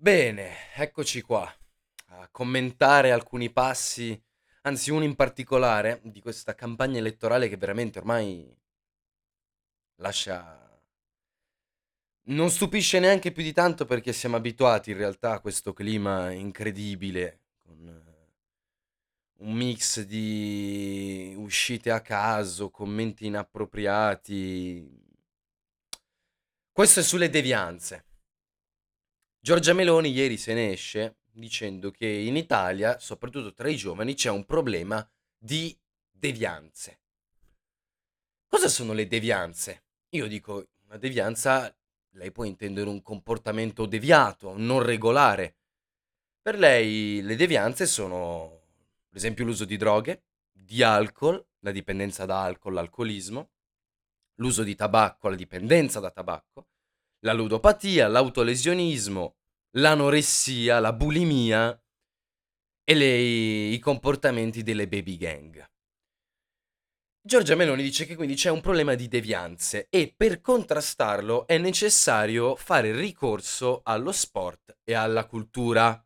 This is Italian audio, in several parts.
Bene, eccoci qua a commentare alcuni passi, anzi uno in particolare, di questa campagna elettorale che veramente ormai lascia... Non stupisce neanche più di tanto perché siamo abituati in realtà a questo clima incredibile, con eh, un mix di uscite a caso, commenti inappropriati. Questo è sulle devianze. Giorgia Meloni ieri se ne esce dicendo che in Italia, soprattutto tra i giovani, c'è un problema di devianze. Cosa sono le devianze? Io dico, una devianza, lei può intendere un comportamento deviato, non regolare. Per lei le devianze sono, per esempio, l'uso di droghe, di alcol, la dipendenza da alcol, l'alcolismo, l'uso di tabacco, la dipendenza da tabacco, la ludopatia, l'autolesionismo, l'anoressia, la bulimia e le, i comportamenti delle baby gang. Giorgia Meloni dice che quindi c'è un problema di devianze e per contrastarlo è necessario fare ricorso allo sport e alla cultura.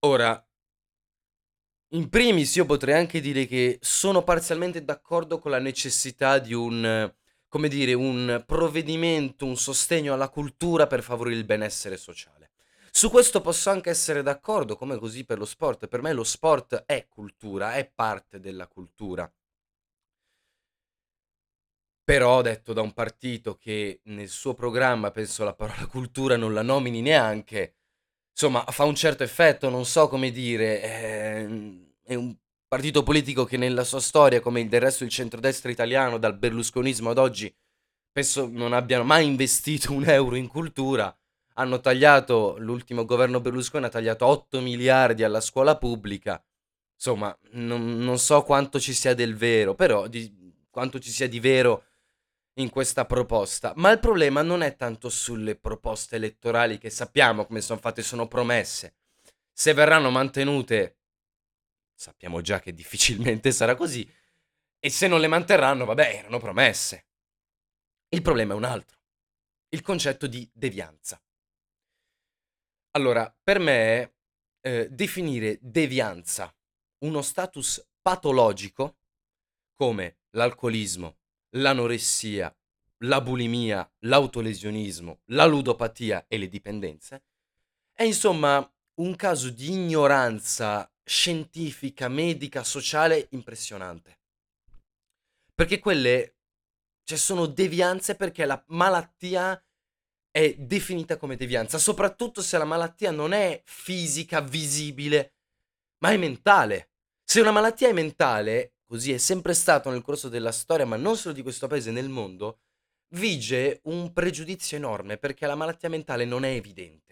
Ora, in primis io potrei anche dire che sono parzialmente d'accordo con la necessità di un come dire, un provvedimento, un sostegno alla cultura per favorire il benessere sociale. Su questo posso anche essere d'accordo, come così per lo sport. Per me lo sport è cultura, è parte della cultura. Però detto da un partito che nel suo programma, penso la parola cultura non la nomini neanche, insomma, fa un certo effetto, non so come dire, è, è un partito politico che nella sua storia, come del resto il centrodestra italiano, dal berlusconismo ad oggi, penso non abbiano mai investito un euro in cultura. Hanno tagliato, l'ultimo governo Berlusconi ha tagliato 8 miliardi alla scuola pubblica. Insomma, non, non so quanto ci sia del vero, però di, quanto ci sia di vero in questa proposta. Ma il problema non è tanto sulle proposte elettorali che sappiamo come sono fatte, sono promesse. Se verranno mantenute sappiamo già che difficilmente sarà così, e se non le manterranno, vabbè, erano promesse. Il problema è un altro, il concetto di devianza. Allora, per me, eh, definire devianza uno status patologico come l'alcolismo, l'anoressia, la bulimia, l'autolesionismo, la ludopatia e le dipendenze, è insomma un caso di ignoranza scientifica, medica, sociale impressionante. Perché quelle cioè, sono devianze perché la malattia è definita come devianza, soprattutto se la malattia non è fisica, visibile, ma è mentale. Se una malattia è mentale, così è sempre stato nel corso della storia, ma non solo di questo paese, nel mondo, vige un pregiudizio enorme perché la malattia mentale non è evidente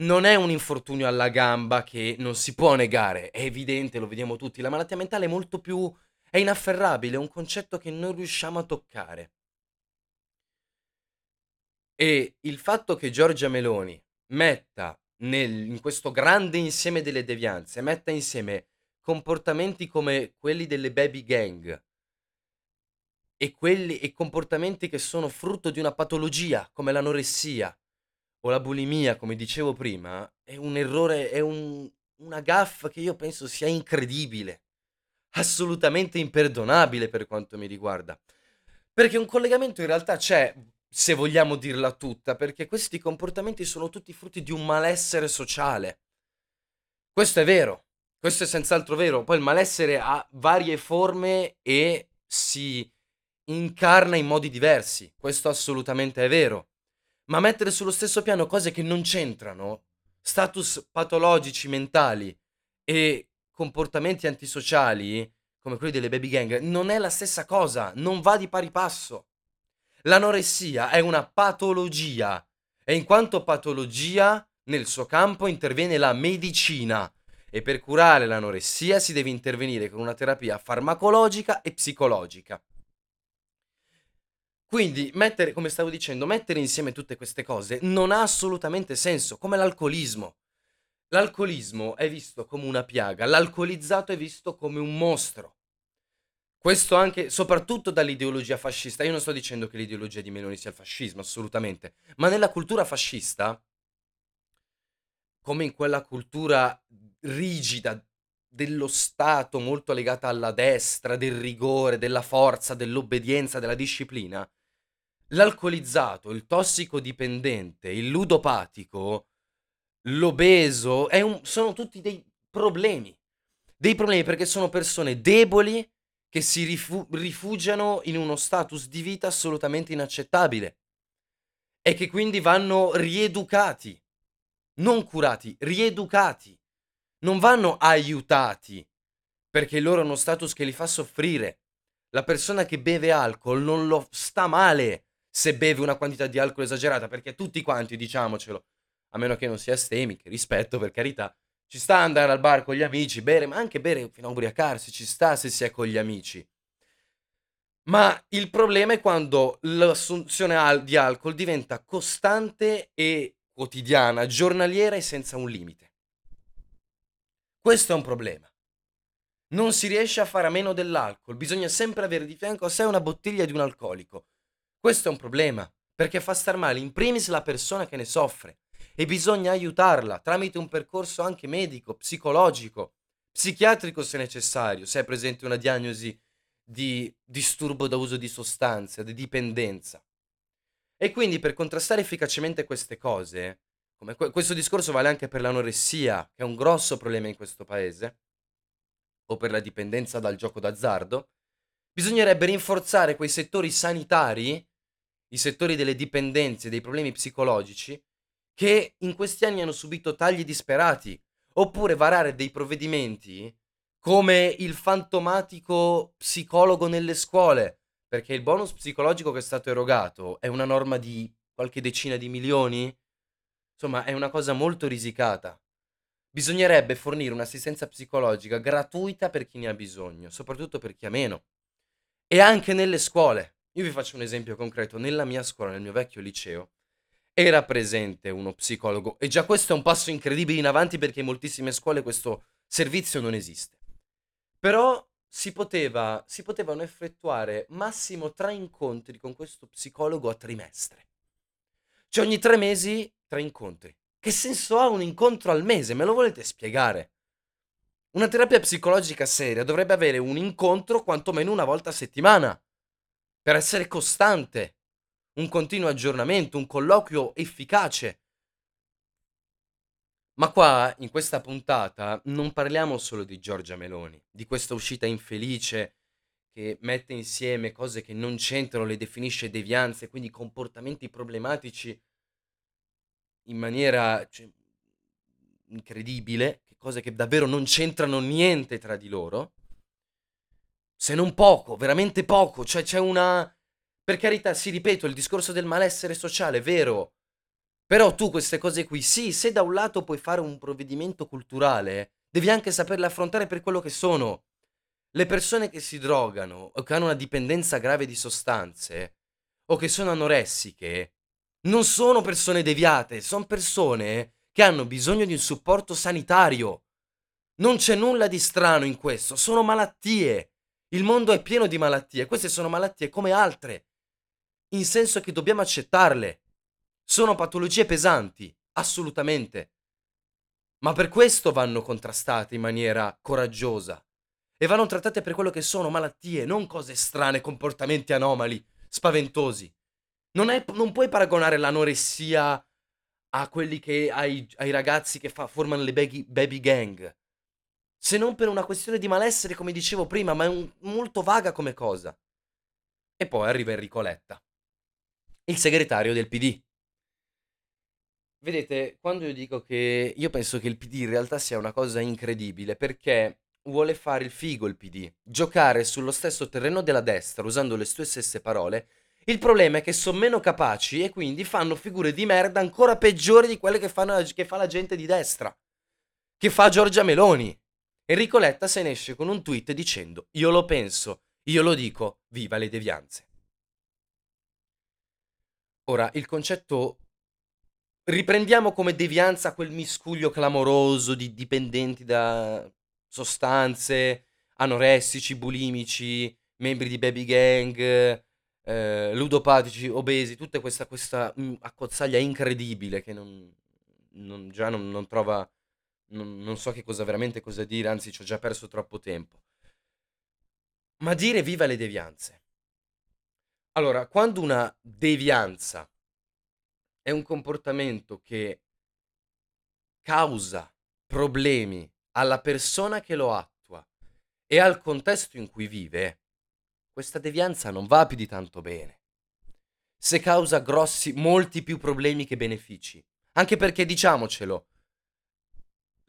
non è un infortunio alla gamba che non si può negare, è evidente, lo vediamo tutti, la malattia mentale è molto più... è inafferrabile, è un concetto che non riusciamo a toccare. E il fatto che Giorgia Meloni metta nel, in questo grande insieme delle devianze, metta insieme comportamenti come quelli delle baby gang e, quelli, e comportamenti che sono frutto di una patologia come l'anoressia, o la bulimia, come dicevo prima, è un errore, è un, una gaffa che io penso sia incredibile, assolutamente imperdonabile per quanto mi riguarda. Perché un collegamento in realtà c'è, se vogliamo dirla tutta, perché questi comportamenti sono tutti frutti di un malessere sociale. Questo è vero, questo è senz'altro vero. Poi il malessere ha varie forme e si incarna in modi diversi, questo assolutamente è vero ma mettere sullo stesso piano cose che non c'entrano, status patologici mentali e comportamenti antisociali, come quelli delle baby gang, non è la stessa cosa, non va di pari passo. L'anoressia è una patologia e in quanto patologia nel suo campo interviene la medicina e per curare l'anoressia si deve intervenire con una terapia farmacologica e psicologica. Quindi mettere, come stavo dicendo, mettere insieme tutte queste cose non ha assolutamente senso, come l'alcolismo. L'alcolismo è visto come una piaga, l'alcolizzato è visto come un mostro. Questo anche, soprattutto dall'ideologia fascista. Io non sto dicendo che l'ideologia di Meloni sia il fascismo, assolutamente. Ma nella cultura fascista, come in quella cultura rigida dello Stato molto legata alla destra, del rigore, della forza, dell'obbedienza, della disciplina, l'alcolizzato, il tossicodipendente, il ludopatico, l'obeso, un- sono tutti dei problemi. Dei problemi perché sono persone deboli che si rifu- rifugiano in uno status di vita assolutamente inaccettabile e che quindi vanno rieducati, non curati, rieducati non vanno aiutati perché loro hanno uno status che li fa soffrire. La persona che beve alcol non lo sta male se beve una quantità di alcol esagerata, perché tutti quanti, diciamocelo, a meno che non sia astemi, che rispetto per carità, ci sta andare al bar con gli amici, bere, ma anche bere fino a ubriacarsi, ci sta se si è con gli amici. Ma il problema è quando l'assunzione di alcol diventa costante e quotidiana, giornaliera e senza un limite. Questo è un problema. Non si riesce a fare a meno dell'alcol, bisogna sempre avere di fianco a sé una bottiglia di un alcolico. Questo è un problema, perché fa star male in primis la persona che ne soffre e bisogna aiutarla tramite un percorso anche medico, psicologico, psichiatrico se necessario, se è presente una diagnosi di disturbo da uso di sostanze, di dipendenza. E quindi per contrastare efficacemente queste cose, come que- questo discorso vale anche per l'anoressia, che è un grosso problema in questo paese, o per la dipendenza dal gioco d'azzardo. Bisognerebbe rinforzare quei settori sanitari, i settori delle dipendenze, dei problemi psicologici, che in questi anni hanno subito tagli disperati, oppure varare dei provvedimenti come il fantomatico psicologo nelle scuole, perché il bonus psicologico che è stato erogato è una norma di qualche decina di milioni Insomma, è una cosa molto risicata. Bisognerebbe fornire un'assistenza psicologica gratuita per chi ne ha bisogno, soprattutto per chi ha meno. E anche nelle scuole. Io vi faccio un esempio concreto. Nella mia scuola, nel mio vecchio liceo, era presente uno psicologo e già questo è un passo incredibile in avanti perché in moltissime scuole questo servizio non esiste. Però si, poteva, si potevano effettuare massimo tre incontri con questo psicologo a trimestre. Cioè ogni tre mesi tre incontri. Che senso ha un incontro al mese? Me lo volete spiegare? Una terapia psicologica seria dovrebbe avere un incontro quantomeno una volta a settimana, per essere costante, un continuo aggiornamento, un colloquio efficace. Ma qua, in questa puntata, non parliamo solo di Giorgia Meloni, di questa uscita infelice che mette insieme cose che non c'entrano, le definisce devianze, quindi comportamenti problematici in maniera cioè, incredibile, cose che davvero non c'entrano niente tra di loro, se non poco, veramente poco, cioè c'è una... Per carità, sì, ripeto, il discorso del malessere sociale, vero, però tu queste cose qui, sì, se da un lato puoi fare un provvedimento culturale, devi anche saperle affrontare per quello che sono. Le persone che si drogano o che hanno una dipendenza grave di sostanze o che sono anoressiche non sono persone deviate, sono persone che hanno bisogno di un supporto sanitario. Non c'è nulla di strano in questo, sono malattie. Il mondo è pieno di malattie, queste sono malattie come altre, in senso che dobbiamo accettarle. Sono patologie pesanti, assolutamente. Ma per questo vanno contrastate in maniera coraggiosa e vanno trattate per quello che sono malattie, non cose strane, comportamenti anomali, spaventosi. Non, è, non puoi paragonare l'anoressia a quelli che ai, ai ragazzi che fa, formano le baby, baby, gang. Se non per una questione di malessere, come dicevo prima, ma è un, molto vaga come cosa. E poi arriva Enrico Letta, il segretario del PD. Vedete, quando io dico che io penso che il PD in realtà sia una cosa incredibile, perché vuole fare il figo il PD, giocare sullo stesso terreno della destra, usando le sue stesse parole, il problema è che sono meno capaci e quindi fanno figure di merda ancora peggiori di quelle che, fanno, che fa la gente di destra. Che fa Giorgia Meloni. Enrico Letta se ne esce con un tweet dicendo io lo penso, io lo dico, viva le devianze. Ora, il concetto... Riprendiamo come devianza quel miscuglio clamoroso di dipendenti da sostanze, anoressici, bulimici, membri di baby gang, eh, ludopatici, obesi, tutta questa, questa mm, accozzaglia incredibile che non, non, già non, non trova, non, non so che cosa veramente cosa dire, anzi ci ho già perso troppo tempo. Ma dire viva le devianze. Allora, quando una devianza è un comportamento che causa problemi alla persona che lo attua e al contesto in cui vive, questa devianza non va più di tanto bene. Se causa grossi, molti più problemi che benefici. Anche perché, diciamocelo,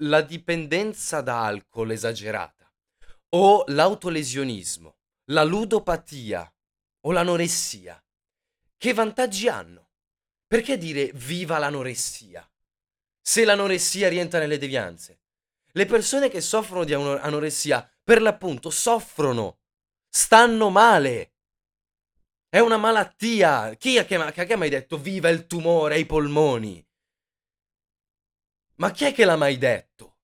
la dipendenza da alcol esagerata o l'autolesionismo, la ludopatia o l'anoressia, che vantaggi hanno? Perché dire viva l'anoressia? Se l'anoressia rientra nelle devianze. Le persone che soffrono di anoressia, per l'appunto, soffrono, stanno male. È una malattia. Chi ha, che, che ha mai detto viva il tumore ai polmoni? Ma chi è che l'ha mai detto?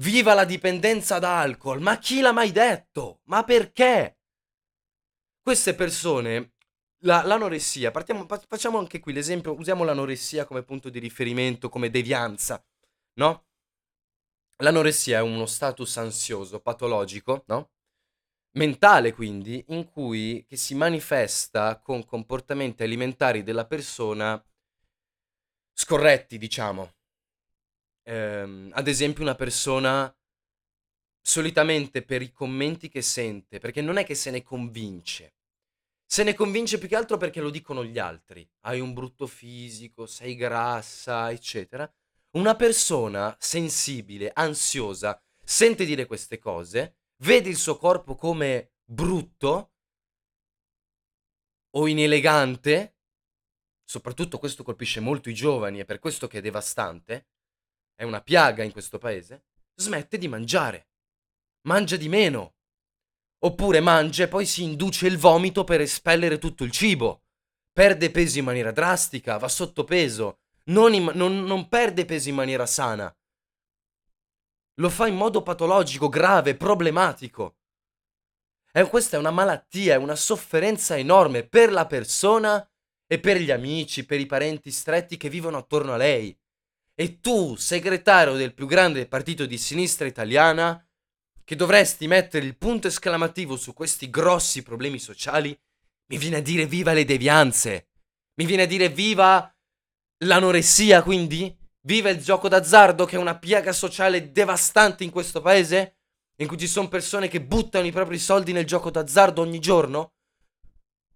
Viva la dipendenza da alcol! Ma chi l'ha mai detto? Ma perché? Queste persone, la, l'anoressia, partiamo, facciamo anche qui l'esempio, usiamo l'anoressia come punto di riferimento, come devianza, no? L'anoressia è uno status ansioso, patologico, no? Mentale quindi, in cui si manifesta con comportamenti alimentari della persona scorretti, diciamo. Ehm, ad esempio una persona solitamente per i commenti che sente, perché non è che se ne convince. Se ne convince più che altro perché lo dicono gli altri. Hai un brutto fisico, sei grassa, eccetera. Una persona sensibile, ansiosa, sente dire queste cose, vede il suo corpo come brutto o inelegante, soprattutto questo colpisce molto i giovani, è per questo che è devastante, è una piaga in questo paese, smette di mangiare mangia di meno. Oppure mangia e poi si induce il vomito per espellere tutto il cibo. Perde peso in maniera drastica, va sotto peso, non, in, non, non perde peso in maniera sana. Lo fa in modo patologico, grave, problematico. E questa è una malattia, è una sofferenza enorme per la persona e per gli amici, per i parenti stretti che vivono attorno a lei. E tu, segretario del più grande partito di sinistra italiana, che dovresti mettere il punto esclamativo su questi grossi problemi sociali, mi viene a dire viva le devianze. Mi viene a dire viva l'anoressia, quindi? Viva il gioco d'azzardo che è una piaga sociale devastante in questo paese? In cui ci sono persone che buttano i propri soldi nel gioco d'azzardo ogni giorno?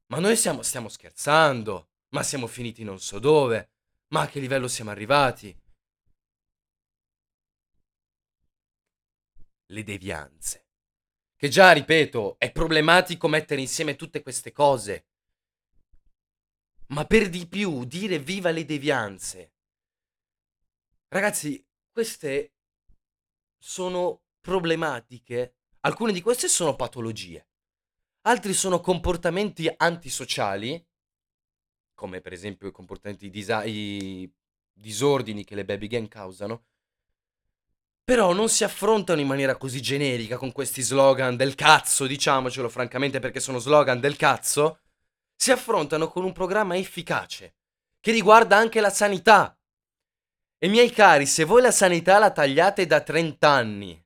Ma noi siamo, stiamo scherzando. Ma siamo finiti non so dove. Ma a che livello siamo arrivati? le devianze. Che già, ripeto, è problematico mettere insieme tutte queste cose. Ma per di più dire viva le devianze. Ragazzi, queste sono problematiche. Alcune di queste sono patologie. Altri sono comportamenti antisociali, come per esempio i comportamenti disa- i disordini che le baby gang causano, però non si affrontano in maniera così generica con questi slogan del cazzo, diciamocelo francamente perché sono slogan del cazzo. Si affrontano con un programma efficace che riguarda anche la sanità. E miei cari, se voi la sanità la tagliate da 30 anni,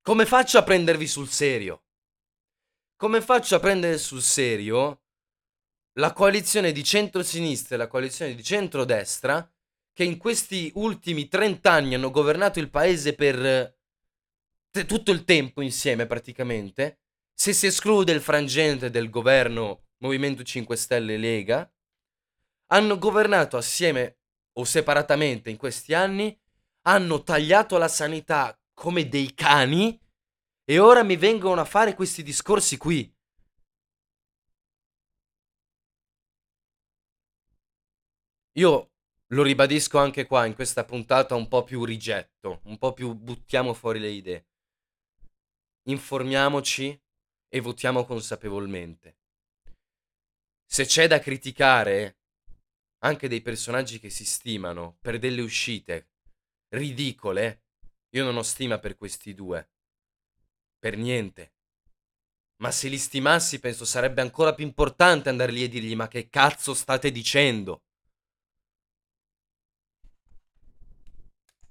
come faccio a prendervi sul serio? Come faccio a prendere sul serio la coalizione di centro-sinistra e la coalizione di centro-destra che in questi ultimi 30 anni hanno governato il paese per t- tutto il tempo insieme praticamente, se si esclude il frangente del governo Movimento 5 Stelle e Lega, hanno governato assieme o separatamente in questi anni, hanno tagliato la sanità come dei cani e ora mi vengono a fare questi discorsi qui. Io lo ribadisco anche qua in questa puntata un po' più rigetto, un po' più buttiamo fuori le idee. Informiamoci e votiamo consapevolmente. Se c'è da criticare anche dei personaggi che si stimano per delle uscite ridicole, io non ho stima per questi due. Per niente. Ma se li stimassi penso sarebbe ancora più importante andare lì e dirgli ma che cazzo state dicendo?